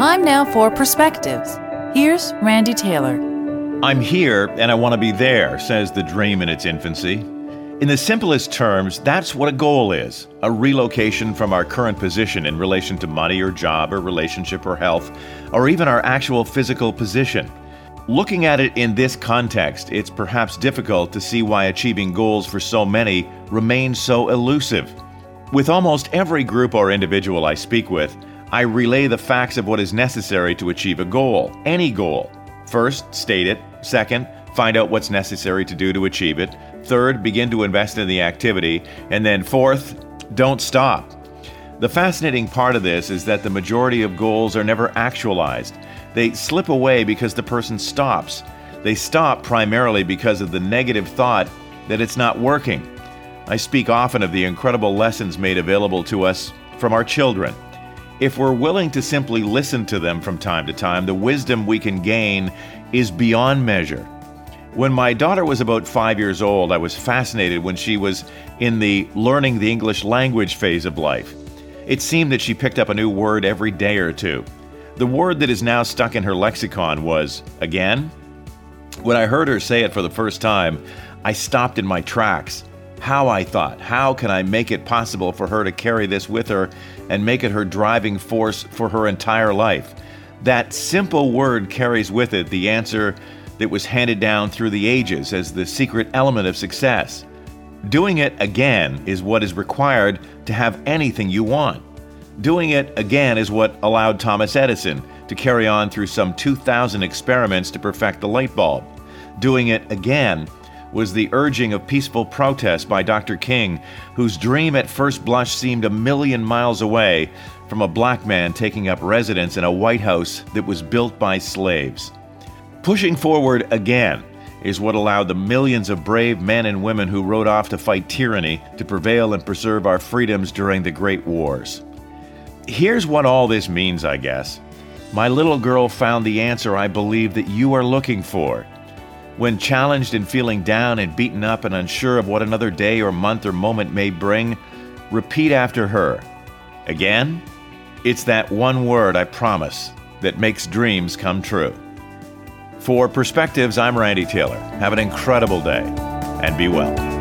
Time now for perspectives. Here's Randy Taylor. I'm here and I want to be there, says the dream in its infancy. In the simplest terms, that's what a goal is a relocation from our current position in relation to money or job or relationship or health, or even our actual physical position. Looking at it in this context, it's perhaps difficult to see why achieving goals for so many remains so elusive. With almost every group or individual I speak with, I relay the facts of what is necessary to achieve a goal, any goal. First, state it. Second, find out what's necessary to do to achieve it. Third, begin to invest in the activity. And then fourth, don't stop. The fascinating part of this is that the majority of goals are never actualized. They slip away because the person stops. They stop primarily because of the negative thought that it's not working. I speak often of the incredible lessons made available to us from our children. If we're willing to simply listen to them from time to time, the wisdom we can gain is beyond measure. When my daughter was about five years old, I was fascinated when she was in the learning the English language phase of life. It seemed that she picked up a new word every day or two. The word that is now stuck in her lexicon was again. When I heard her say it for the first time, I stopped in my tracks how I thought, how can I make it possible for her to carry this with her and make it her driving force for her entire life? That simple word carries with it the answer that was handed down through the ages as the secret element of success. Doing it again is what is required to have anything you want. Doing it again is what allowed Thomas Edison to carry on through some 2,000 experiments to perfect the light bulb. Doing it again was the urging of peaceful protest by Dr. King, whose dream at first blush seemed a million miles away from a black man taking up residence in a White House that was built by slaves. Pushing forward again is what allowed the millions of brave men and women who rode off to fight tyranny to prevail and preserve our freedoms during the Great Wars. Here's what all this means, I guess. My little girl found the answer I believe that you are looking for. When challenged and feeling down and beaten up and unsure of what another day or month or moment may bring, repeat after her. Again, it's that one word, I promise, that makes dreams come true. For Perspectives, I'm Randy Taylor. Have an incredible day and be well.